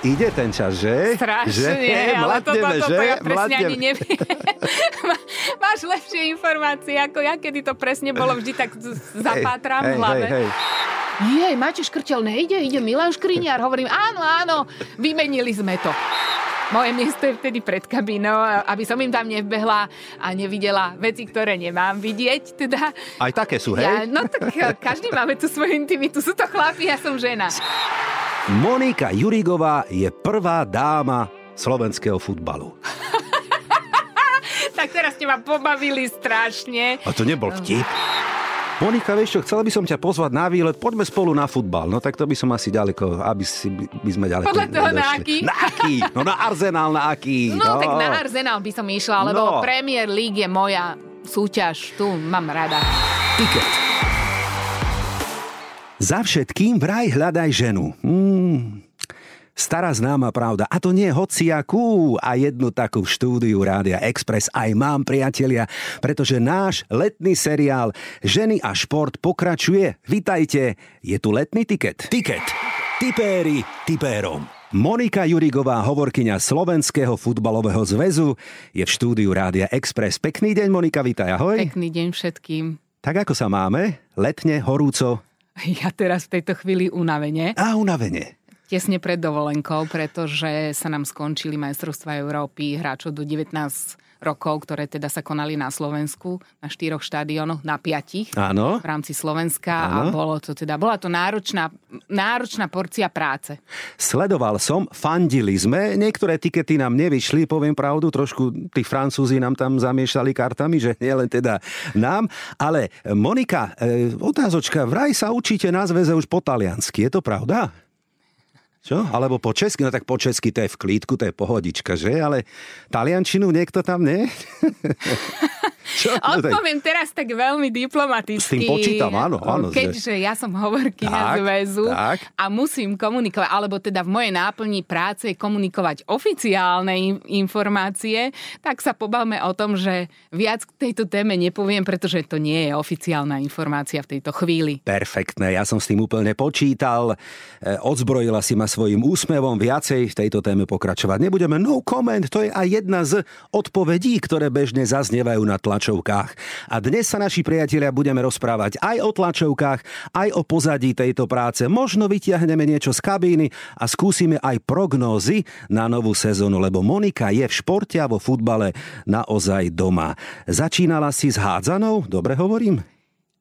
Ide ten čas, že? Strašne, že? ale toto, toto že? ja presne Mladneme. ani neviem. Má- Máš lepšie informácie ako ja, kedy to presne bolo vždy tak zapátram v hlave. Hej, hej. Jej, máte škrtel, nejde, ide Milan Škriňar. Hovorím, áno, áno, vymenili sme to. Moje miesto je vtedy pred kabinou, aby som im tam nevbehla a nevidela veci, ktoré nemám vidieť. Teda, Aj také sú, ja, hej? no tak eh, každý máme tu svoju intimitu. Sú to chlapi, ja som žena. Monika Jurigová je prvá dáma slovenského futbalu. Tak teraz ste ma pobavili strašne. A to nebol vtip. Monika, vieš čo, chcela by som ťa pozvať na výlet, poďme spolu na futbal. No tak to by som asi ďaleko, aby si, by sme ďaleko Podľa toho na aký? Na aký? No na Arsenal, na aký? No, tak na Arsenal by som išla, lebo No. Premier League je moja súťaž. Tu mám rada. Tiket. Za všetkým vraj hľadaj ženu. Hmm. Stará známa pravda. A to nie hociakú. A jednu takú v štúdiu Rádia Express aj mám, priatelia, pretože náš letný seriál Ženy a šport pokračuje. Vitajte, je tu letný tiket. Tiket. Tipéri tipérom. Monika Jurigová, hovorkyňa Slovenského futbalového zväzu, je v štúdiu Rádia Express. Pekný deň, Monika, vitaj, ahoj. Pekný deň všetkým. Tak ako sa máme? Letne, horúco Ja teraz v tejto chvíli unavene, a unavene. Tesne pred dovolenkou, pretože sa nám skončili majstrovstvá Európy hráčov do 19 rokov, ktoré teda sa konali na Slovensku, na štyroch štadiónoch, na piatich Áno. v rámci Slovenska Áno. a bolo to teda, bola to náročná, náročná porcia práce. Sledoval som, fandili sme, niektoré tikety nám nevyšli, poviem pravdu, trošku tí Francúzi nám tam zamiešali kartami, že nielen teda nám, ale Monika, e, otázočka, vraj sa učíte na zväze už po taliansky, je to pravda? Čo? Alebo po česky? No tak po česky to je v klídku, to je pohodička, že? Ale taliančinu niekto tam nie? Čo? No Odpoviem teraz tak veľmi diplomaticky. S tým počítam, áno, áno, že- Keďže ja som hovorkyňa zväzu tak. a musím komunikovať, alebo teda v mojej náplni práce je komunikovať oficiálne in- informácie, tak sa pobavme o tom, že viac k tejto téme nepoviem, pretože to nie je oficiálna informácia v tejto chvíli. Perfektné, ja som s tým úplne počítal. E, Odzbrojila si ma svojim úsmevom viacej v tejto téme pokračovať. Nebudeme no comment, to je aj jedna z odpovedí, ktoré bežne zaznievajú na tlačovkách. A dnes sa naši priatelia budeme rozprávať aj o tlačovkách, aj o pozadí tejto práce. Možno vytiahneme niečo z kabíny a skúsime aj prognózy na novú sezónu, lebo Monika je v športe a vo futbale naozaj doma. Začínala si s hádzanou, dobre hovorím?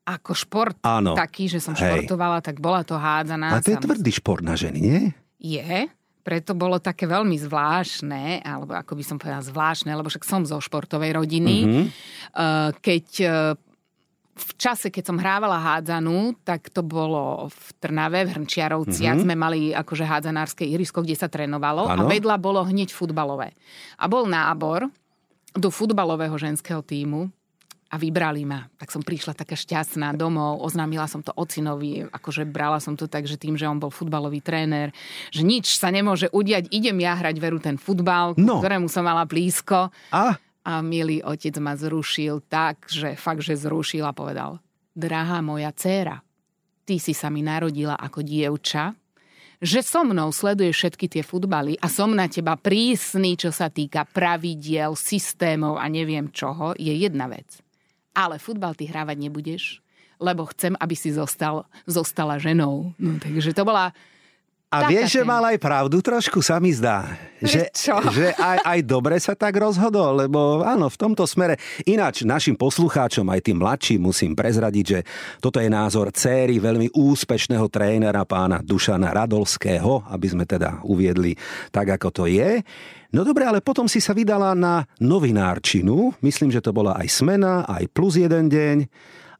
Ako šport Áno. taký, že som Hej. športovala, tak bola to hádzaná. A to je tvrdý šport na ženy, nie? Je, preto bolo také veľmi zvláštne, alebo ako by som povedala zvláštne, lebo však som zo športovej rodiny. Mhm. Mm-hmm. Keď eh, v čase, keď som hrávala hádzanú, tak to bolo v Trnave, v Hrnčiarovciach. Mm-hmm. Sme mali akože hádzanárske ihrisko, kde sa trénovalo Áno. a vedľa bolo hneď futbalové. A bol nábor do futbalového ženského týmu a vybrali ma. Tak som prišla taká šťastná domov, oznámila som to ocinovi, akože brala som to tak, že tým, že on bol futbalový tréner, že nič sa nemôže udiať, idem ja hrať veru ten futbal, No. ktorému som mala blízko. A? A milý otec ma zrušil tak, že fakt, že zrušil a povedal, drahá moja dcéra, ty si sa mi narodila ako dievča, že so mnou sleduješ všetky tie futbaly a som na teba prísny, čo sa týka pravidiel, systémov a neviem čoho, je jedna vec. Ale futbal ty hrávať nebudeš, lebo chcem, aby si zostal, zostala ženou. No, takže to bola A Taká vieš, že mal aj pravdu, trošku sa mi zdá. Že, Čo? že aj, aj dobre sa tak rozhodol, lebo áno, v tomto smere. Ináč našim poslucháčom, aj tým mladším, musím prezradiť, že toto je názor céry veľmi úspešného trénera pána Dušana Radolského, aby sme teda uviedli tak, ako to je. No dobre, ale potom si sa vydala na novinárčinu. Myslím, že to bola aj smena, aj plus jeden deň.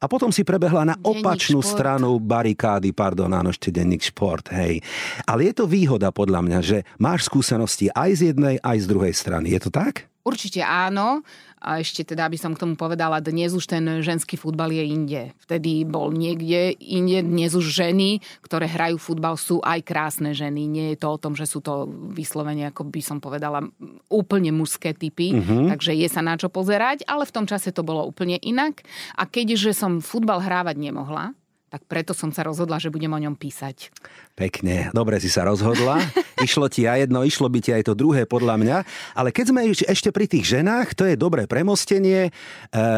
A potom si prebehla na denník opačnú šport. stranu barikády, pardon, áno, ešte denník šport, hej. Ale je to výhoda podľa mňa, že máš skúsenosti aj z jednej, aj z druhej strany. Je to tak? Určite áno. A ešte teda, aby som k tomu povedala, dnes už ten ženský futbal je inde. Vtedy bol niekde inde, dnes už ženy, ktoré hrajú futbal, sú aj krásne ženy. Nie je to o tom, že sú to vyslovene, ako by som povedala, úplne mužské typy. Uh-huh. Takže je sa na čo pozerať, ale v tom čase to bolo úplne inak. A keďže som futbal hrávať nemohla, tak preto som sa rozhodla, že budem o ňom písať. Pekne, dobre si sa rozhodla. Išlo ti aj jedno, išlo by ti aj to druhé podľa mňa. Ale keď sme ešte pri tých ženách, to je dobré premostenie. E,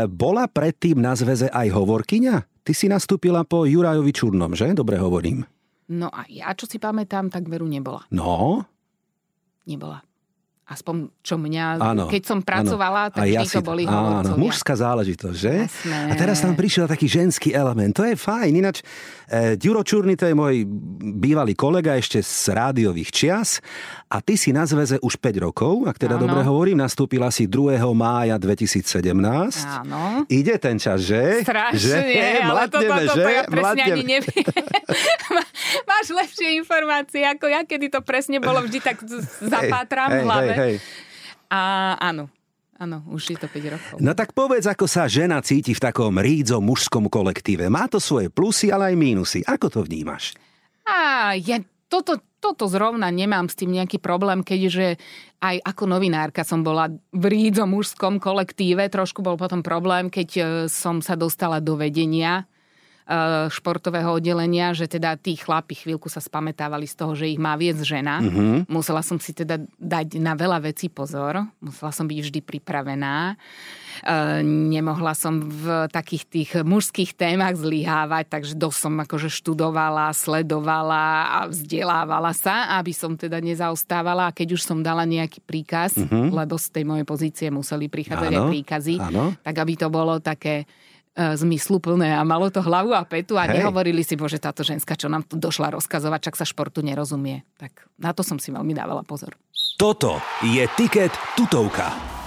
bola predtým na zväze aj hovorkyňa? Ty si nastúpila po Jurajovi Čurnom, že? Dobre hovorím. No a ja, čo si pamätám, tak veru nebola. No? Nebola aspoň čo mňa, áno, keď som pracovala, áno. tak vždy to boli hovorcovia. Áno, mužská záležitosť, že? Jasné. A teraz tam prišiel taký ženský element. To je fajn. Ináč, e, Ďuro Čurny, to je môj bývalý kolega ešte z rádiových čias a ty si na zväze už 5 rokov, ak teda áno. dobre hovorím, nastúpila si 2. mája 2017. Áno. Ide ten čas, že? Strašne, že? ale toto, toto, že? ja presne Mladneme. ani neviem. Máš lepšie informácie ako ja, kedy to presne bolo, vždy tak zapátram hey, v hlave. Hej, hej. A áno, Áno, už je to 5 rokov. No tak povedz, ako sa žena cíti v takom rídzo mužskom kolektíve. Má to svoje plusy, ale aj mínusy. Ako to vnímaš? Á, ja toto, toto zrovna nemám s tým nejaký problém, keďže aj ako novinárka som bola v rídzo mužskom kolektíve. Trošku bol potom problém, keď e, som sa dostala do vedenia športového oddelenia, že teda tí chlapi chvíľku sa spametávali z toho, že ich má viec žena. Mm-hmm. Musela som si teda dať na veľa vecí pozor. Musela som byť vždy pripravená. E, nemohla som v takých tých mužských témach zlyhávať, takže dosť som akože študovala, sledovala a vzdelávala sa, aby som teda nezaostávala. A keď už som dala nejaký príkaz, uh-huh. lebo z tej mojej pozície museli prichádzať aj príkazy, áno. tak aby to bolo také zmysluplné a malo to hlavu a petu a Hej. nehovorili si, bože, táto ženská, čo nám tu došla rozkazovať, čak sa športu nerozumie. Tak na to som si veľmi dávala pozor. Toto je Tiket tutovka.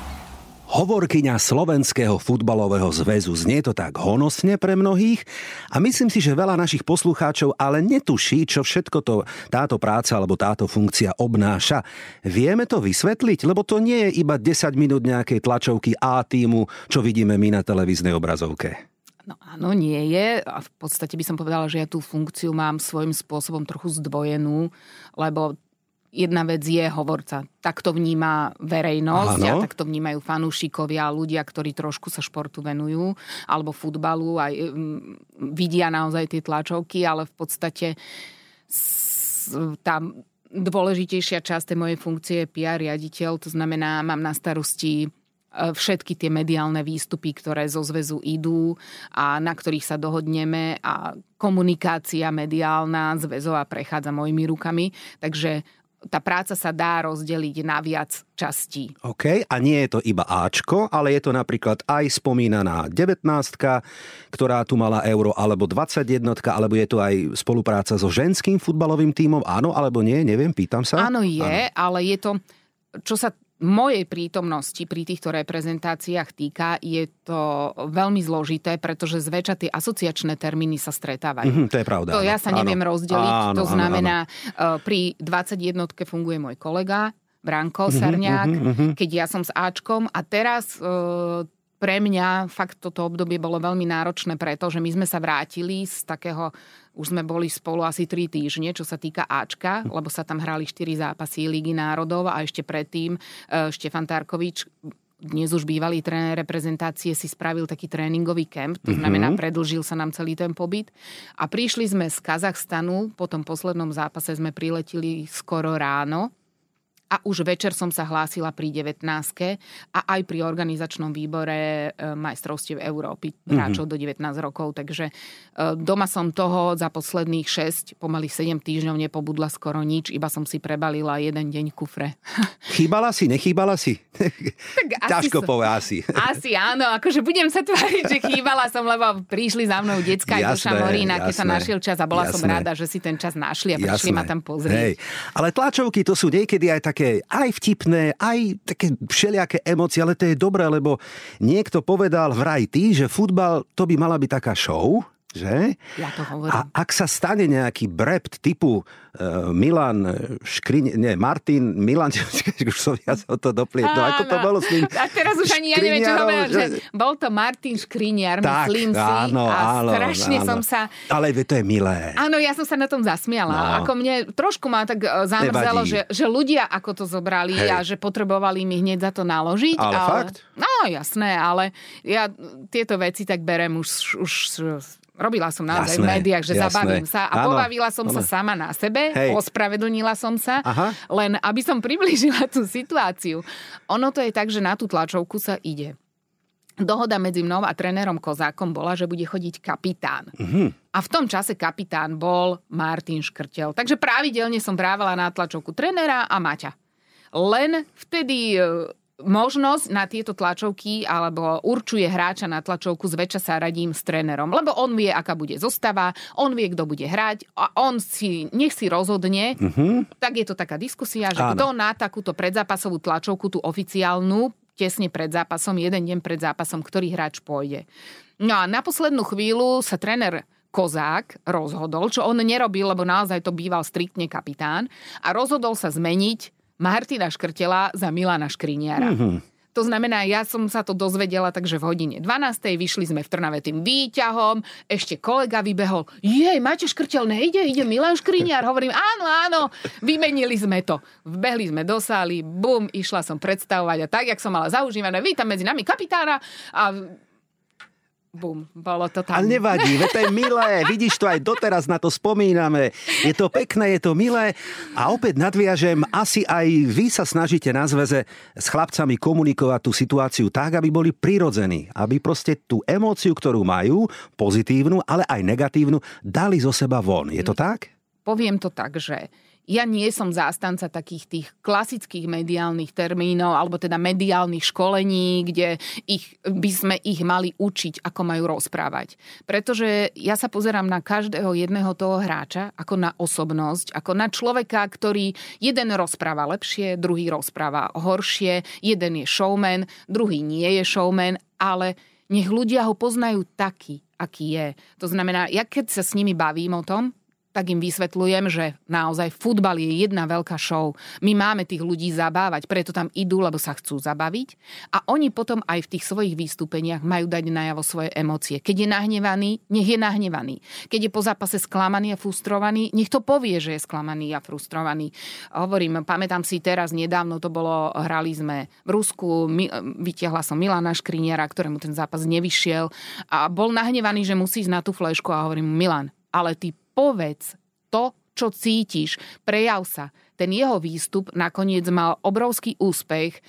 Hovorkyňa Slovenského futbalového zväzu. Znie to tak honosne pre mnohých a myslím si, že veľa našich poslucháčov ale netuší, čo všetko to, táto práca alebo táto funkcia obnáša. Vieme to vysvetliť? Lebo to nie je iba 10 minút nejakej tlačovky A týmu, čo vidíme my na televíznej obrazovke. No áno, nie je. A v podstate by som povedala, že ja tú funkciu mám svojím spôsobom trochu zdvojenú, lebo jedna vec je hovorca. Tak to vníma verejnosť Áno. a tak to vnímajú fanúšikovia, ľudia, ktorí trošku sa športu venujú, alebo futbalu, aj um, vidia naozaj tie tlačovky, ale v podstate tá dôležitejšia časť tej mojej funkcie je PR riaditeľ, to znamená, mám na starosti e, všetky tie mediálne výstupy, ktoré zo zväzu idú a na ktorých sa dohodneme a komunikácia mediálna zväzová prechádza mojimi rukami. Takže tá práca sa dá rozdeliť na viac častí. OK, a nie je to iba Ačko, ale je to napríklad aj spomínaná 19 ktorá tu mala euro, alebo 21 alebo je to aj spolupráca so ženským futbalovým tímom, áno alebo nie, neviem, pýtam sa. Áno je, áno. ale je to, čo sa mojej prítomnosti pri týchto reprezentáciách týka, je to veľmi zložité, pretože zväčša tie asociačné termíny sa stretávajú. Mm-hmm, to je pravda. To áno, ja sa áno. neviem rozdeliť. Áno, to znamená, áno, áno. pri 21 funguje môj kolega, Branko mm-hmm, Sarniak, mm-hmm. keď ja som s Ačkom a teraz e, pre mňa fakt toto obdobie bolo veľmi náročné, pretože my sme sa vrátili z takého už sme boli spolu asi 3 týždne, čo sa týka Ačka, lebo sa tam hrali 4 zápasy Ligy národov a ešte predtým e, Štefan Tarkovič dnes už bývalý tréner reprezentácie si spravil taký tréningový kemp, to znamená, mm-hmm. predlžil sa nám celý ten pobyt. A prišli sme z Kazachstanu, po tom poslednom zápase sme priletili skoro ráno a už večer som sa hlásila pri 19 a aj pri organizačnom výbore e, majstrovstiev Európy hráčov mm-hmm. do 19 rokov. Takže e, doma som toho za posledných 6, pomaly 7 týždňov nepobudla skoro nič, iba som si prebalila jeden deň kufre. Chýbala si, nechýbala si? Tak Ťažko povedať asi. Asi áno, akože budem sa tváriť, že chýbala som, lebo prišli za mnou decka aj do Šamorína, keď sa našiel čas a bola jasné. som rada, že si ten čas našli a prišli jasné. ma tam pozrieť. Hej. Ale tlačovky to sú niekedy aj také také aj vtipné, aj také všelijaké emócie, ale to je dobré, lebo niekto povedal vraj ty, že futbal to by mala byť taká show, že? Ja to hovorím. A ak sa stane nejaký brept typu uh, Milan Škriň, nie, Martin, Milan, už som ja som to doplietol, ako to bolo s ním? A teraz už ani ja neviem, čo hovorím, že bol to Martin Škriniar, tak, myslím si. Áno, a áno, strašne áno. som sa... Ale to je milé. Áno, ja som sa na tom zasmiala. No. Ako mne trošku ma tak e, zamrzelo, že, že ľudia ako to zobrali Hej. a že potrebovali mi hneď za to naložiť. Ale, ale fakt? No jasné, ale ja tieto veci tak berem už, už robila som naozaj jasné, v médiách, že jasné. zabavím sa a ano, pobavila som ano. sa sama na sebe, Hej. ospravedlnila som sa, Aha. len aby som priblížila tú situáciu. Ono to je tak, že na tú tlačovku sa ide. Dohoda medzi mnou a trénerom Kozákom bola, že bude chodiť kapitán. Uh-huh. A v tom čase kapitán bol Martin Škrtel. Takže pravidelne som brávala na tlačovku trénera a Maťa. Len vtedy e, možnosť na tieto tlačovky alebo určuje hráča na tlačovku, zväčša sa radím s trénerom, lebo on vie, aká bude zostava, on vie, kto bude hrať a on si, nech si rozhodne, uh-huh. tak je to taká diskusia, že Áno. kto na takúto predzápasovú tlačovku, tú oficiálnu, tesne pred zápasom, jeden deň pred zápasom, ktorý hráč pôjde. No a na poslednú chvíľu sa tréner Kozák rozhodol, čo on nerobil, lebo naozaj to býval striktne kapitán, a rozhodol sa zmeniť Martina Škrtela za Milana Škriniara. Mm-hmm. To znamená, ja som sa to dozvedela, takže v hodine 12. vyšli sme v Trnave tým výťahom, ešte kolega vybehol, jej, Maťo Škrtel nejde, ide Milan Škriniar. Hovorím, áno, áno, vymenili sme to. Vbehli sme do sály, bum, išla som predstavovať a tak, jak som mala zaužívané, vítam medzi nami kapitána a Bum, bolo to tam. Ale nevadí, veď to je milé, vidíš to aj doteraz na to spomíname. Je to pekné, je to milé a opäť nadviažem, asi aj vy sa snažíte na zväze s chlapcami komunikovať tú situáciu tak, aby boli prirodzení, aby proste tú emóciu, ktorú majú, pozitívnu, ale aj negatívnu, dali zo seba von. Je to tak? Poviem to tak, že ja nie som zástanca takých tých klasických mediálnych termínov, alebo teda mediálnych školení, kde ich, by sme ich mali učiť, ako majú rozprávať. Pretože ja sa pozerám na každého jedného toho hráča ako na osobnosť, ako na človeka, ktorý jeden rozpráva lepšie, druhý rozpráva horšie, jeden je showman, druhý nie je showman, ale nech ľudia ho poznajú taký, aký je. To znamená, ja keď sa s nimi bavím o tom, tak im vysvetľujem, že naozaj futbal je jedna veľká show. My máme tých ľudí zabávať, preto tam idú, lebo sa chcú zabaviť. A oni potom aj v tých svojich výstupeniach majú dať najavo svoje emócie. Keď je nahnevaný, nech je nahnevaný. Keď je po zápase sklamaný a frustrovaný, nech to povie, že je sklamaný a frustrovaný. Hovorím, pamätám si teraz, nedávno to bolo, hrali sme v Rusku, vytiahla som Milana Škriniera, ktorému ten zápas nevyšiel a bol nahnevaný, že musí ísť na tú flešku a hovorím, Milan, ale ty povedz to, čo cítiš, prejav sa. Ten jeho výstup nakoniec mal obrovský úspech. E,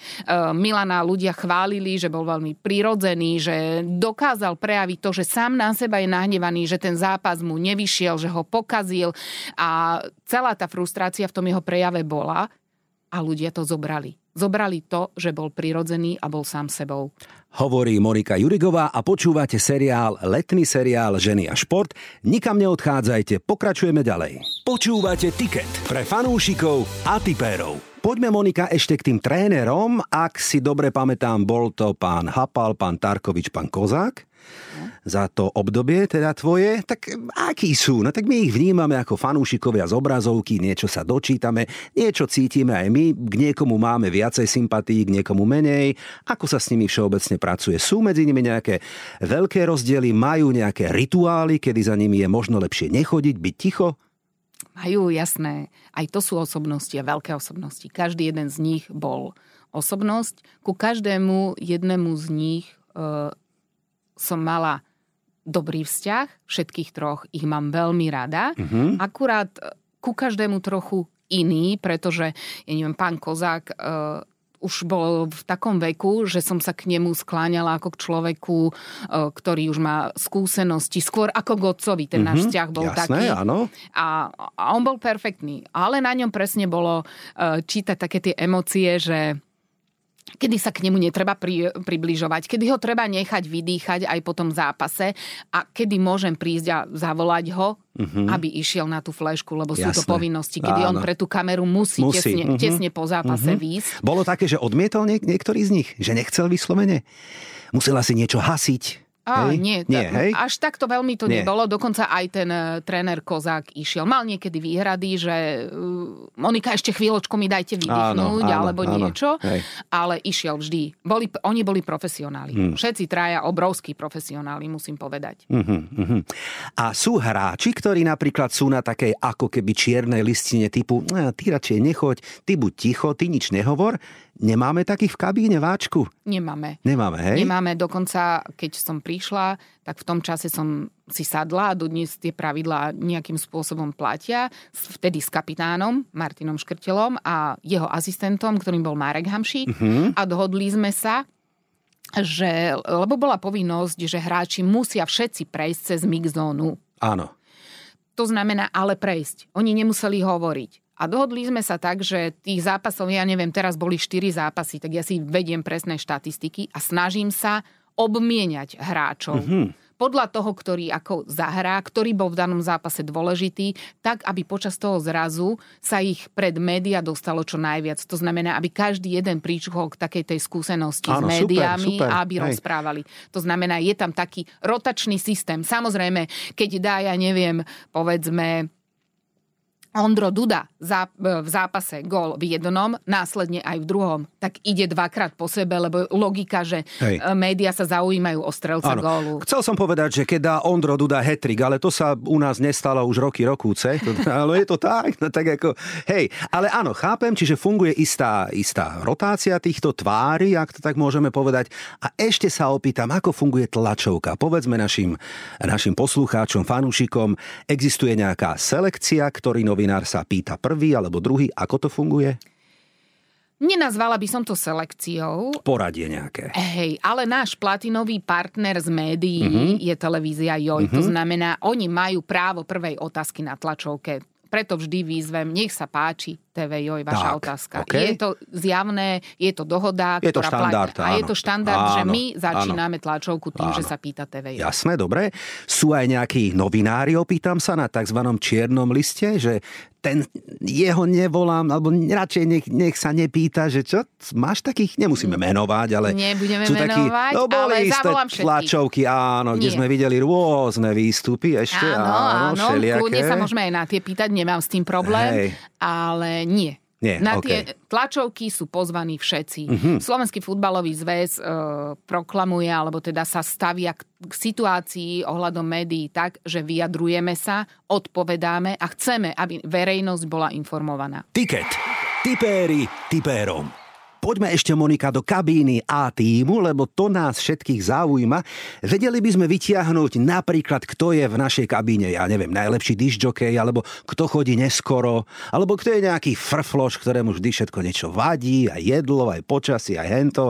Milana ľudia chválili, že bol veľmi prirodzený, že dokázal prejaviť to, že sám na seba je nahnevaný, že ten zápas mu nevyšiel, že ho pokazil a celá tá frustrácia v tom jeho prejave bola a ľudia to zobrali. Zobrali to, že bol prirodzený a bol sám sebou. Hovorí Monika Jurigová a počúvate seriál, letný seriál Ženy a šport. Nikam neodchádzajte, pokračujeme ďalej. Počúvate Ticket pre fanúšikov a tipérov. Poďme, Monika, ešte k tým trénerom. Ak si dobre pamätám, bol to pán Hapal, pán Tarkovič, pán Kozák za to obdobie, teda tvoje, tak akí sú? No tak my ich vnímame ako fanúšikovia z obrazovky, niečo sa dočítame, niečo cítime aj my, k niekomu máme viacej sympatí, k niekomu menej. Ako sa s nimi všeobecne pracuje? Sú medzi nimi nejaké veľké rozdiely, majú nejaké rituály, kedy za nimi je možno lepšie nechodiť, byť ticho? Majú, jasné. Aj to sú osobnosti a veľké osobnosti. Každý jeden z nich bol osobnosť. Ku každému jednému z nich e, som mala dobrý vzťah, všetkých troch ich mám veľmi rada. Mm-hmm. Akurát e, ku každému trochu iný, pretože, ja neviem, pán Kozák uh, už bol v takom veku, že som sa k nemu skláňala ako k človeku, uh, ktorý už má skúsenosti, skôr ako k otcovi. Ten mm-hmm, náš mhm. vzťah bol jasné, taký. Áno. A, a on bol perfektný. Ale na ňom presne bolo uh, čítať také tie emócie, že kedy sa k nemu netreba pri, približovať, kedy ho treba nechať vydýchať aj po tom zápase a kedy môžem prísť a zavolať ho, uh-huh. aby išiel na tú flešku, lebo Jasné. sú to povinnosti, kedy Áno. on pre tú kameru musí, musí. Tesne, uh-huh. tesne po zápase uh-huh. výjsť. Bolo také, že odmietol niek- niektorý z nich? Že nechcel vyslovene? Musela si niečo hasiť? Á, hej? nie, nie hej? až takto veľmi to nie. nebolo. Dokonca aj ten uh, tréner Kozák išiel. Mal niekedy výhrady, že uh, Monika, ešte chvíľočku mi dajte vydýchnuť, áno, alebo áno, niečo. Hej. Ale išiel vždy. Boli, oni boli profesionáli. Hmm. Všetci traja obrovskí profesionáli, musím povedať. Uh-huh, uh-huh. A sú hráči, ktorí napríklad sú na takej ako keby čiernej listine typu ty radšej nechoď, ty buď ticho, ty nič nehovor Nemáme takých v kabíne váčku? Nemáme. Nemáme, hej? Nemáme, dokonca keď som prišla, tak v tom čase som si sadla a dodnes tie pravidlá nejakým spôsobom platia. Vtedy s kapitánom Martinom Škrtelom a jeho asistentom, ktorým bol Marek Hamšík. Uh-huh. A dohodli sme sa, že, lebo bola povinnosť, že hráči musia všetci prejsť cez mixzónu. Áno. To znamená ale prejsť. Oni nemuseli hovoriť. A dohodli sme sa tak, že tých zápasov, ja neviem, teraz boli 4 zápasy, tak ja si vediem presné štatistiky a snažím sa obmieniať hráčov. Mm-hmm podľa toho, ktorý ako zahrá, ktorý bol v danom zápase dôležitý, tak aby počas toho zrazu sa ich pred média dostalo čo najviac. To znamená, aby každý jeden príčuhol k takej tej skúsenosti Áno, s médiami super, super. aby Hej. rozprávali. To znamená, je tam taký rotačný systém. Samozrejme, keď dá, ja neviem, povedzme, Ondro Duda v zápase gól v jednom, následne aj v druhom, tak ide dvakrát po sebe, lebo logika, že Hej. E, média sa zaujímajú o strelca ano. gólu. Chcel som povedať, že keď dá Ondro Duda hetrik, ale to sa u nás nestalo už roky, rokúce, ale je to tak, no tak ako, hej, ale áno, chápem, čiže funguje istá, istá rotácia týchto tvári, ak to tak môžeme povedať. A ešte sa opýtam, ako funguje tlačovka. Povedzme našim, našim poslucháčom, fanúšikom, existuje nejaká selekcia, ktorý nový novinár sa pýta prvý alebo druhý, ako to funguje? Nenazvala by som to selekciou. Poradie nejaké. Hej, ale náš platinový partner z médií uh-huh. je televízia JOJ. Uh-huh. To znamená, oni majú právo prvej otázky na tlačovke. Preto vždy výzvem, nech sa páči, TV Joj, vaša tak, otázka. Okay. Je to zjavné, je to dohoda, je to ktorá štandard, platí. A je to štandard, áno, že my začíname áno, tlačovku tým, áno. že sa pýta TV Joj. Jasné, dobre. Sú aj nejakí novinári, opýtam sa, na tzv. čiernom liste, že ten jeho nevolám, alebo radšej nech, nech sa nepýta, že čo, máš takých, nemusíme menovať, ale Nebudeme sú takí, menovať, no boli ale isté tlačovky, áno, kde Nie. sme videli rôzne výstupy ešte, áno, áno, áno kľudne sa môžeme aj na tie pýtať, nemám s tým problém, Hej. ale nie. Nie, Na okay. tie tlačovky sú pozvaní všetci. Uh-huh. Slovenský futbalový zväz e, proklamuje, alebo teda sa stavia k, k situácii ohľadom médií tak, že vyjadrujeme sa, odpovedáme a chceme, aby verejnosť bola informovaná. Tiket. Tipéri tipérom. Poďme ešte, Monika, do kabíny A týmu, lebo to nás všetkých zaujíma. Vedeli by sme vytiahnuť napríklad, kto je v našej kabíne, ja neviem, najlepší dižďokej, alebo kto chodí neskoro, alebo kto je nejaký frfloš, ktorému vždy všetko niečo vadí, aj jedlo, aj počasí, aj hento.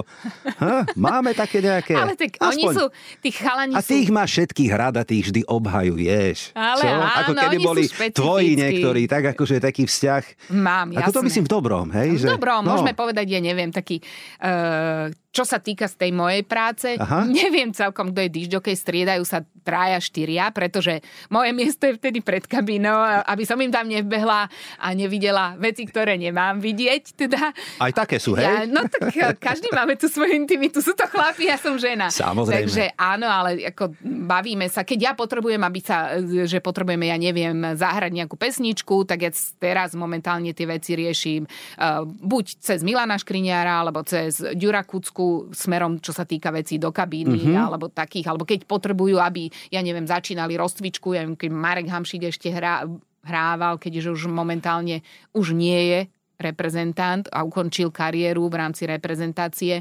Ha? Máme také nejaké... Ale tak Aspoň... oni sú, tí chalani A tých má všetkých rada, tých vždy obhajuješ. Ale Čo? áno, Ako kedy boli tvoji niektorí, tak akože taký vzťah. Mám, jasné. Ako to myslím v dobrom, hej? V že... dobrom, no. môžeme povedať, ja neviem, neviem, taký uh, čo sa týka z tej mojej práce, Aha. neviem celkom, kto je dižďokej, striedajú sa traja, štyria, pretože moje miesto je vtedy pred kabinou, aby som im tam nebehla a nevidela veci, ktoré nemám vidieť. Teda. Aj také sú, hej? Ja, no tak každý máme tu svoju intimitu, sú to chlapi, ja som žena. Samozrejme. Takže áno, ale ako bavíme sa. Keď ja potrebujem, aby sa, že potrebujeme, ja neviem, zahrať nejakú pesničku, tak ja teraz momentálne tie veci riešim uh, buď cez Milana Škriňára, alebo cez Ďura Kucku, smerom, čo sa týka vecí do kabíny, mm-hmm. alebo takých, alebo keď potrebujú, aby, ja neviem, začínali rozcvičku, ja neviem, keď Marek Hamšik ešte hrá, hrával, keďže už momentálne už nie je reprezentant a ukončil kariéru v rámci reprezentácie.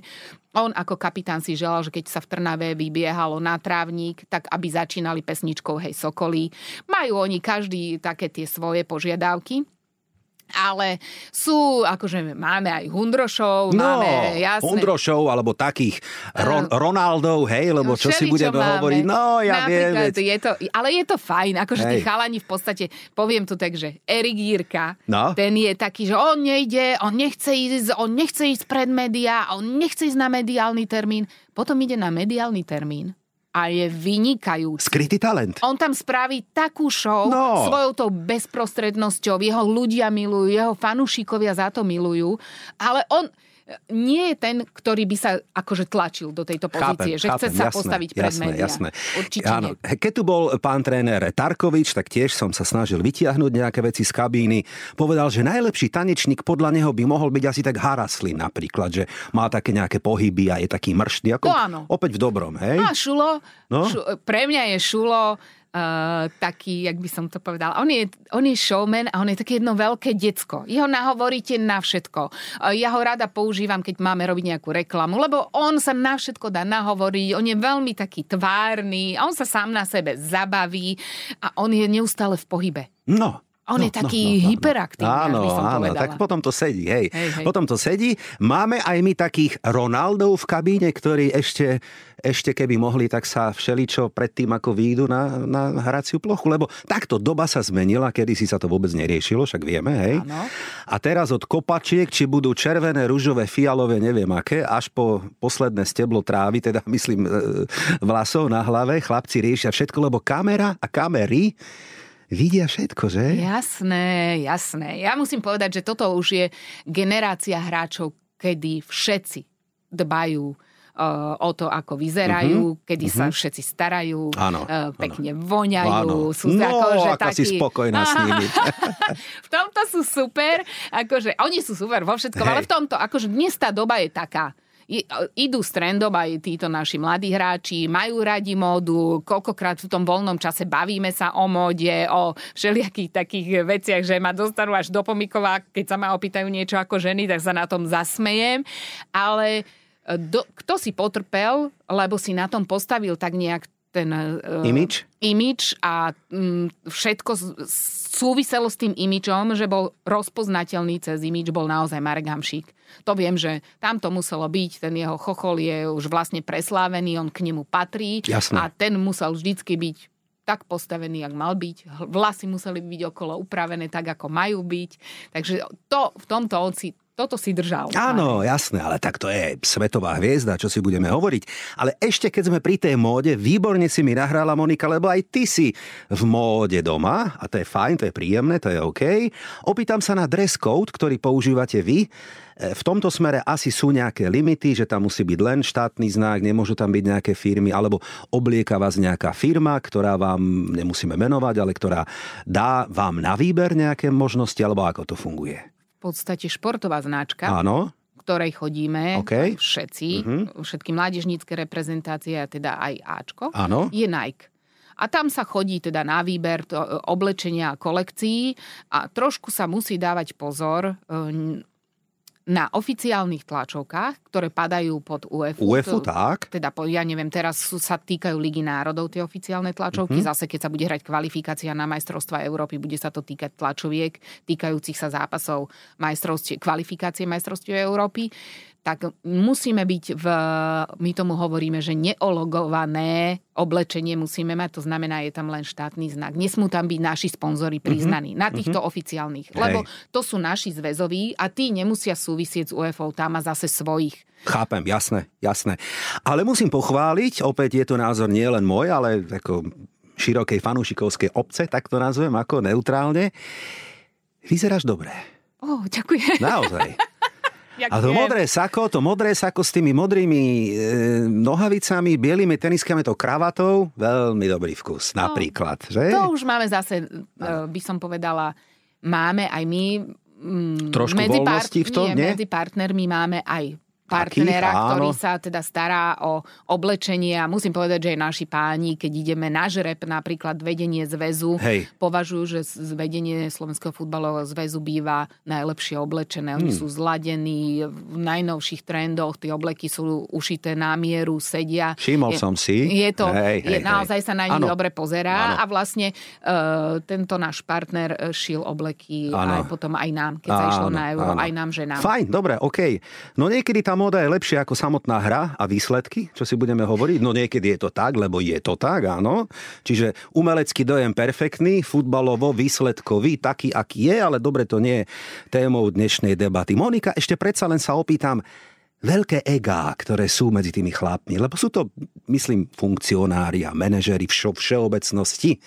On ako kapitán si želal, že keď sa v Trnave vybiehalo na trávnik, tak aby začínali pesničkou Hej Sokolí. Majú oni každý také tie svoje požiadavky. Ale sú, akože máme aj Hundrošov, no, máme, jasné. Hundrošov, alebo takých Ron, Ronaldov, hej, lebo čo si budeme hovoriť, no ja Napríklad, viem. Je to, ale je to fajn, akože hej. tí chalani v podstate, poviem to tak, že Erik Jirka, no? ten je taký, že on nejde, on nechce ísť, on nechce ísť pred médiá, on nechce ísť na mediálny termín, potom ide na mediálny termín a je vynikajúci. Skrytý talent. On tam spraví takú show no. svojou tou bezprostrednosťou. Jeho ľudia milujú, jeho fanúšikovia za to milujú. Ale on nie je ten, ktorý by sa akože tlačil do tejto pozície, chápem, že chce chápem, sa jasné, postaviť pred jasné, médiá. Jasné. Určite Áno. Nie. Keď tu bol pán tréner Tarkovič, tak tiež som sa snažil vytiahnuť nejaké veci z kabíny. Povedal, že najlepší tanečník podľa neho by mohol byť asi tak Haraslin napríklad, že má také nejaké pohyby a je taký mrštý. Ako to áno. Opäť v dobrom, hej? A Šulo, no? šu, pre mňa je Šulo Uh, taký, jak by som to povedal. On je, on je showman a on je také jedno veľké decko. Jeho nahovoríte na všetko. Uh, ja ho rada používam, keď máme robiť nejakú reklamu, lebo on sa na všetko dá nahovoriť, on je veľmi taký tvárny a on sa sám na sebe zabaví a on je neustále v pohybe. No, on no, je taký no, no, no, hyperaktívny, áno, by som áno, povedala. tak potom to sedí, hej. hej, hej. Potom to sedí. Máme aj my takých Ronaldov v kabíne, ktorí ešte, ešte keby mohli, tak sa všeličo predtým, ako výjdu na, na hraciu plochu, lebo takto doba sa zmenila, kedy si sa to vôbec neriešilo, však vieme, hej. Áno. A teraz od kopačiek, či budú červené, rúžové, fialové, neviem aké, až po posledné steblo trávy, teda myslím e, vlasov na hlave, chlapci riešia všetko, lebo kamera a kamery vidia všetko, že? Jasné, jasné. Ja musím povedať, že toto už je generácia hráčov, kedy všetci dbajú uh, o to, ako vyzerajú, uh-huh, kedy uh-huh. sa mhm. všetci starajú, áno, uh, pekne áno. voňajú. Áno. Sú no, ako, že ako taký... si spokojná s nimi. v tomto sú super, akože oni sú super vo všetkom, hey. ale v tomto, akože dnes tá doba je taká, idú s trendom aj títo naši mladí hráči, majú radi módu, koľkokrát v tom voľnom čase bavíme sa o móde, o všelijakých takých veciach, že ma dostanú až do pomikova, keď sa ma opýtajú niečo ako ženy, tak sa na tom zasmejem. Ale e, do, kto si potrpel, lebo si na tom postavil tak nejak ten uh, imič? imič a um, všetko súviselo s tým imičom, že bol rozpoznateľný cez imič, bol naozaj Marek Hamšík. To viem, že tam to muselo byť, ten jeho chochol je už vlastne preslávený, on k nemu patrí Jasné. a ten musel vždycky byť tak postavený, jak mal byť. Vlasy museli byť okolo upravené tak, ako majú byť. Takže to v tomto on si toto si držal. Áno, jasné, ale tak to je svetová hviezda, čo si budeme hovoriť. Ale ešte keď sme pri tej móde, výborne si mi nahrala Monika, lebo aj ty si v móde doma a to je fajn, to je príjemné, to je OK. Opýtam sa na dress code, ktorý používate vy. E, v tomto smere asi sú nejaké limity, že tam musí byť len štátny znak, nemôžu tam byť nejaké firmy, alebo oblieka vás nejaká firma, ktorá vám, nemusíme menovať, ale ktorá dá vám na výber nejaké možnosti, alebo ako to funguje? Podstate športová značka. Áno ktorej chodíme okay. všetci, uh-huh. všetky mládežnícke reprezentácie, a teda aj Ačko, Áno. je Nike. A tam sa chodí teda na výber to, oblečenia a kolekcií a trošku sa musí dávať pozor na oficiálnych tlačovkách, ktoré padajú pod UEFu. UEFu, to, tak. Teda, ja neviem, teraz sú, sa týkajú Ligy národov tie oficiálne tlačovky. Mm-hmm. Zase, keď sa bude hrať kvalifikácia na majstrovstva Európy, bude sa to týkať tlačoviek týkajúcich sa zápasov majstrovstiev, kvalifikácie majstrovstiev Európy tak musíme byť v, my tomu hovoríme, že neologované oblečenie musíme mať, to znamená, je tam len štátny znak. Nesmú tam byť naši sponzory mhm. priznaní mm-hmm. na týchto mm-hmm. oficiálnych, lebo Hej. to sú naši zväzoví a tí nemusia súvisieť s UFO, tam má zase svojich. Chápem, jasné, jasné. Ale musím pochváliť, opäť je to názor nie len môj, ale ako širokej fanúšikovskej obce, tak to nazvem ako neutrálne. Vyzeráš dobre. Oh, ďakujem. Naozaj. A to modré sako, to modré sako s tými modrými e, nohavicami, bielými teniskami, to kravatou, veľmi dobrý vkus no, napríklad. Že? To už máme zase, e, by som povedala, máme aj my mm, Trošku medzi, part- v tom, nie? medzi partnermi máme aj partnera, Taký, ktorý sa teda stará o oblečenie a musím povedať, že aj naši páni, keď ideme na žreb, napríklad vedenie zväzu, Hej. považujú, že vedenie Slovenského futbalového zväzu býva najlepšie oblečené. Oni hmm. sú zladení v najnovších trendoch, tie obleky sú ušité na mieru, sedia. Všimol je, som si. Je to, hej, je, hej, naozaj hej. sa na nich dobre pozerá ano. a vlastne uh, tento náš partner e, šil obleky ano. aj potom aj nám, keď ano. sa išlo na euro, ano. aj nám, že nám. Fajn, dobre, OK. No niekedy tam móda je lepšia ako samotná hra a výsledky, čo si budeme hovoriť. No niekedy je to tak, lebo je to tak, áno. Čiže umelecký dojem perfektný, futbalovo výsledkový, taký, aký je, ale dobre, to nie je témou dnešnej debaty. Monika, ešte predsa len sa opýtam, veľké egá, ktoré sú medzi tými chlapmi, lebo sú to, myslím, funkcionári a manažery v všeobecnosti.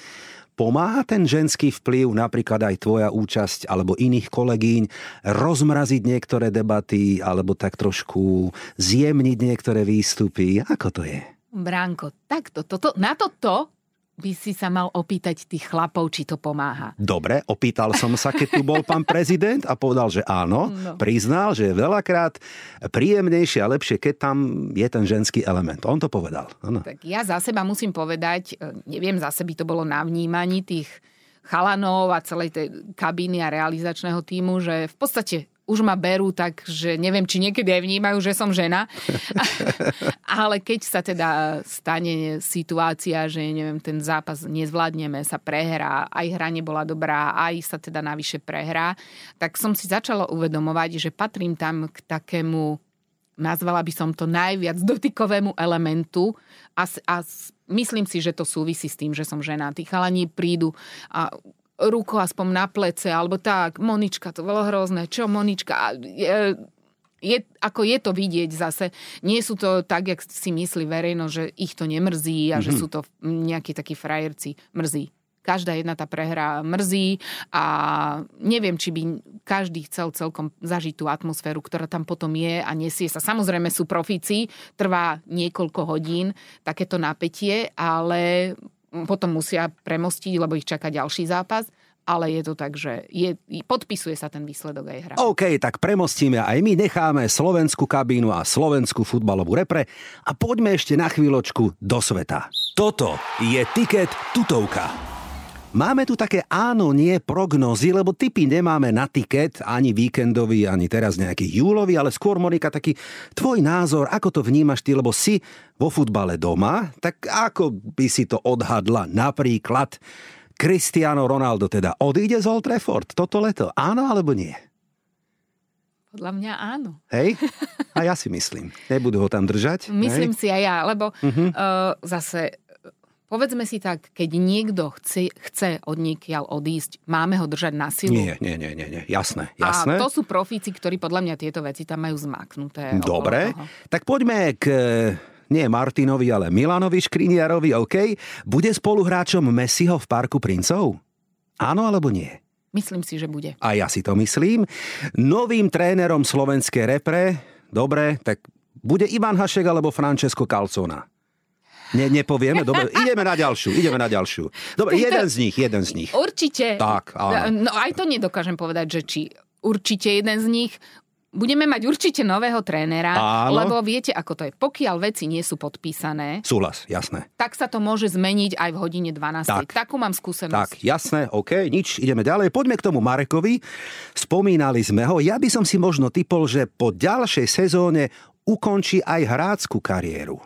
Pomáha ten ženský vplyv, napríklad aj tvoja účasť alebo iných kolegyň, rozmraziť niektoré debaty alebo tak trošku zjemniť niektoré výstupy? Ako to je? Bránko, takto, toto, na toto by si sa mal opýtať tých chlapov, či to pomáha. Dobre, opýtal som sa, keď tu bol pán prezident a povedal, že áno, no. priznal, že je veľakrát príjemnejšie a lepšie, keď tam je ten ženský element. On to povedal. Ano. Tak ja za seba musím povedať, e, neviem, zase by to bolo na vnímaní tých chalanov a celej tej kabíny a realizačného týmu, že v podstate už ma berú tak, že neviem, či niekedy aj vnímajú, že som žena. Ale keď sa teda stane situácia, že neviem, ten zápas nezvládneme, sa prehrá, aj hra nebola dobrá, aj sa teda navyše prehrá, tak som si začala uvedomovať, že patrím tam k takému nazvala by som to najviac dotykovému elementu a, a myslím si, že to súvisí s tým, že som žena. Tí chalani prídu a ruku aspoň na plece, alebo tak, Monička, to bolo hrozné, čo Monička? Je, je, ako je to vidieť zase. Nie sú to tak, jak si myslí verejno, že ich to nemrzí a mm-hmm. že mhm. sú to nejakí takí frajerci. Mrzí. Každá jedna tá prehra mrzí a neviem, či by každý chcel celkom zažiť tú atmosféru, ktorá tam potom je a nesie sa. Samozrejme sú profíci, trvá niekoľko hodín takéto napätie, ale potom musia premostiť, lebo ich čaká ďalší zápas ale je to tak, že je, podpisuje sa ten výsledok aj hra. OK, tak premostíme aj my, necháme slovenskú kabínu a slovenskú futbalovú repre a poďme ešte na chvíľočku do sveta. Toto je Tiket Tutovka. Máme tu také áno, nie prognozy, lebo typy nemáme na tiket, ani víkendový, ani teraz nejaký júlový, ale skôr, Monika, taký tvoj názor, ako to vnímaš ty, lebo si vo futbale doma, tak ako by si to odhadla napríklad Cristiano Ronaldo teda odíde z Old Trafford toto leto? Áno alebo nie? Podľa mňa áno. Hej? A ja si myslím. Nebudú ho tam držať? Myslím hej? si aj ja, lebo uh-huh. uh, zase Povedzme si tak, keď niekto chce, chce od niekiaľ odísť, máme ho držať na silu? Nie, nie, nie, nie, nie. jasné, jasné. A to sú profíci, ktorí podľa mňa tieto veci tam majú zmaknuté. Dobre, tak poďme k nie Martinovi, ale Milanovi Škriniarovi, OK. Bude spoluhráčom Messiho v Parku princov? Áno alebo nie? Myslím si, že bude. A ja si to myslím. Novým trénerom slovenskej repre, dobre, tak bude Ivan Hašek alebo Francesco Calcona? Ne, nepovieme? Dobre, ideme na ďalšiu, ideme na ďalšiu. Dobre, jeden z nich, jeden z nich. Určite. Tak, áno. No aj to nedokážem povedať, že či určite jeden z nich. Budeme mať určite nového trénera, Áno. lebo viete, ako to je. Pokiaľ veci nie sú podpísané... Súhlas, jasné. Tak sa to môže zmeniť aj v hodine 12. Tak. Takú mám skúsenosť. Tak, jasné, OK, nič, ideme ďalej. Poďme k tomu Marekovi. Spomínali sme ho. Ja by som si možno typol, že po ďalšej sezóne ukončí aj hrácku kariéru.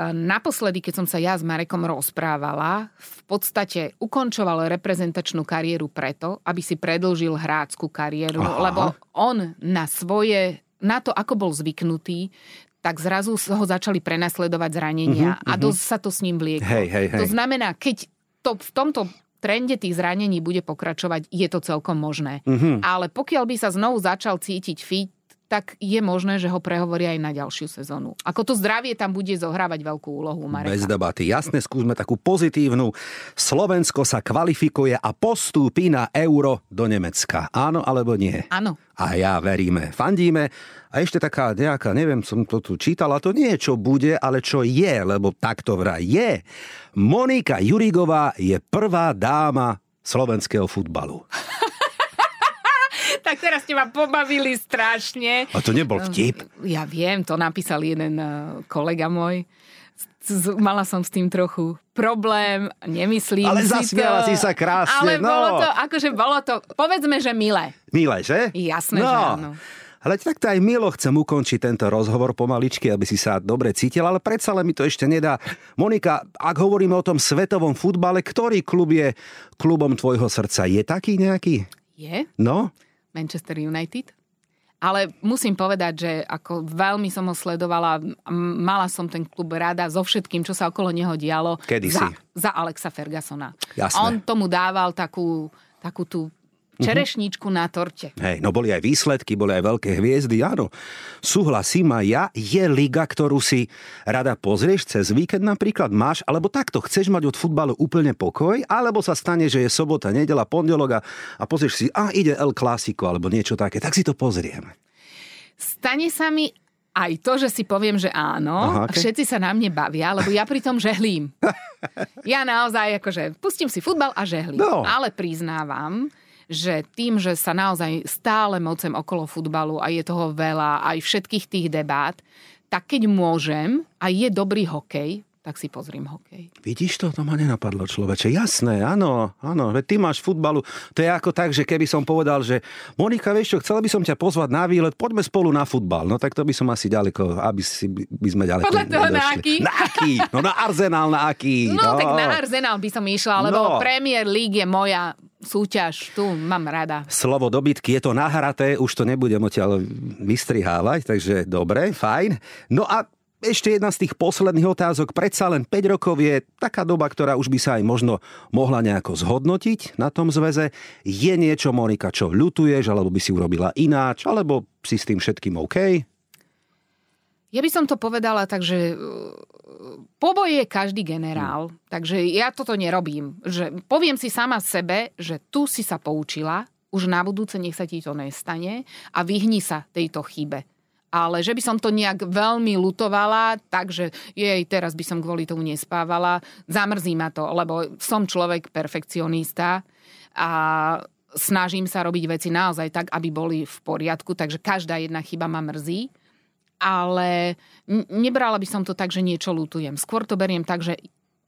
Naposledy, keď som sa ja s Marekom rozprávala, v podstate ukončoval reprezentačnú kariéru preto, aby si predlžil hráckú kariéru, Aha. lebo on na svoje, na to, ako bol zvyknutý, tak zrazu ho začali prenasledovať zranenia uh-huh, a dosť sa to s ním vlieklo. Hej, hej, hej. To znamená, keď to v tomto trende tých zranení bude pokračovať, je to celkom možné. Uh-huh. Ale pokiaľ by sa znovu začal cítiť fit, tak je možné, že ho prehovoria aj na ďalšiu sezónu. Ako to zdravie tam bude zohrávať veľkú úlohu, Mareka. Bez debaty. Jasne, skúsme takú pozitívnu. Slovensko sa kvalifikuje a postúpi na euro do Nemecka. Áno alebo nie? Áno. A ja veríme, fandíme. A ešte taká nejaká, neviem, som to tu čítala, to nie je, čo bude, ale čo je, lebo takto vraj je. Monika Jurigová je prvá dáma slovenského futbalu. Tak teraz ste ma pobavili strašne. A to nebol vtip? Ja viem, to napísal jeden eh, kolega môj mala som s tým trochu problém, nemyslím Ale si zasmiala to, si sa krásne. Ale no. bolo to, akože bolo to, povedzme, že milé. Milé, že? Jasné, no. že áno. Ale takto aj milo chcem ukončiť tento rozhovor pomaličky, aby si sa dobre cítil, ale predsa len mi to ešte nedá. Monika, ak hovoríme o tom svetovom futbale, ktorý klub je klubom tvojho srdca? Je taký nejaký? Je. No? Manchester United. Ale musím povedať, že ako veľmi som ho sledovala, mala som ten klub rada so všetkým, čo sa okolo neho dialo. Kedy za, si? Za Alexa Fergusona. Jasné. On tomu dával takú, takú tú. Čerešničku na torte. Hej, no boli aj výsledky, boli aj veľké hviezdy, áno. Súhlasím aj ja, je liga, ktorú si rada pozrieš cez víkend napríklad, máš, alebo takto, chceš mať od futbalu úplne pokoj, alebo sa stane, že je sobota, nedela, pondelok a, a pozrieš si, a ide El Clásico, alebo niečo také, tak si to pozrieme. Stane sa mi aj to, že si poviem, že áno, Aha, okay. všetci sa na mne bavia, lebo ja pri tom žehlím. Ja naozaj akože pustím si futbal a žehlím. No. Ale priznávam, že tým, že sa naozaj stále mocem okolo futbalu a je toho veľa, aj všetkých tých debát, tak keď môžem a je dobrý hokej, tak si pozriem hokej. Vidíš to? To ma nenapadlo človeče. Jasné, áno, áno. Veď ty máš futbalu. To je ako tak, že keby som povedal, že Monika, vieš čo, chcela by som ťa pozvať na výlet, poďme spolu na futbal. No tak to by som asi ďaleko, aby si, by sme ďaleko Podľa toho nedošli. na aký? Na aký? No na Arsenal na aký? No, no. tak na Arsenal by som išla, lebo no. Premier League je moja súťaž, tu mám rada. Slovo dobytky, je to nahraté, už to nebudem odtiaľ vystrihávať, takže dobre, fajn. No a ešte jedna z tých posledných otázok. Predsa len 5 rokov je taká doba, ktorá už by sa aj možno mohla nejako zhodnotiť na tom zväze. Je niečo, Monika, čo ľutuješ, alebo by si urobila ináč, alebo si s tým všetkým OK? Ja by som to povedala tak, že poboj je každý generál, hmm. takže ja toto nerobím. Že poviem si sama sebe, že tu si sa poučila, už na budúce nech sa ti to nestane a vyhni sa tejto chybe. Ale že by som to nejak veľmi lutovala, takže jej, teraz by som kvôli tomu nespávala, zamrzí ma to, lebo som človek perfekcionista a snažím sa robiť veci naozaj tak, aby boli v poriadku, takže každá jedna chyba ma mrzí ale nebrala by som to tak, že niečo lutujem. Skôr to beriem tak, že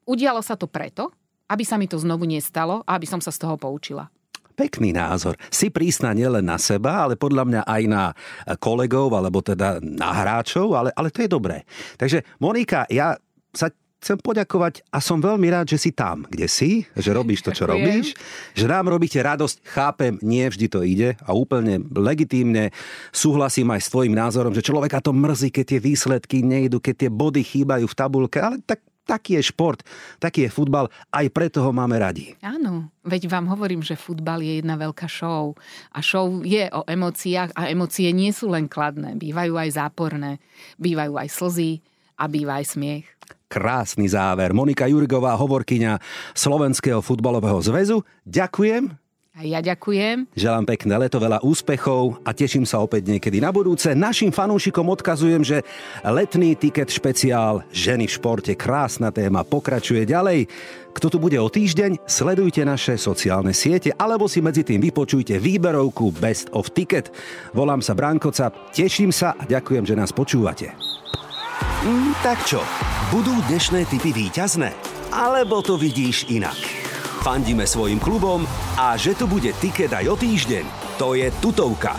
udialo sa to preto, aby sa mi to znovu nestalo a aby som sa z toho poučila. Pekný názor. Si prísna nielen na seba, ale podľa mňa aj na kolegov, alebo teda na hráčov, ale, ale to je dobré. Takže Monika, ja sa chcem poďakovať a som veľmi rád, že si tam, kde si, že robíš to, čo Ďakujem. robíš, že nám robíte radosť, chápem, nie vždy to ide a úplne legitímne súhlasím aj s tvojim názorom, že človeka to mrzí, keď tie výsledky nejdu, keď tie body chýbajú v tabulke, ale tak taký je šport, taký je futbal, aj preto ho máme radi. Áno, veď vám hovorím, že futbal je jedna veľká show. A show je o emóciách a emócie nie sú len kladné, bývajú aj záporné, bývajú aj slzy a býva aj smiech. Krásny záver. Monika Jurgová, hovorkyňa Slovenského futbalového zväzu. Ďakujem. A ja ďakujem. Želám pekné leto, veľa úspechov a teším sa opäť niekedy na budúce. Našim fanúšikom odkazujem, že letný tiket špeciál Ženy v športe, krásna téma, pokračuje ďalej. Kto tu bude o týždeň, sledujte naše sociálne siete alebo si medzi tým vypočujte výberovku Best of Ticket. Volám sa Brankoca, teším sa a ďakujem, že nás počúvate. Mm, tak čo, budú dnešné typy výťazné? Alebo to vidíš inak? Fandíme svojim klubom a že tu bude tiket aj o týždeň, to je tutovka.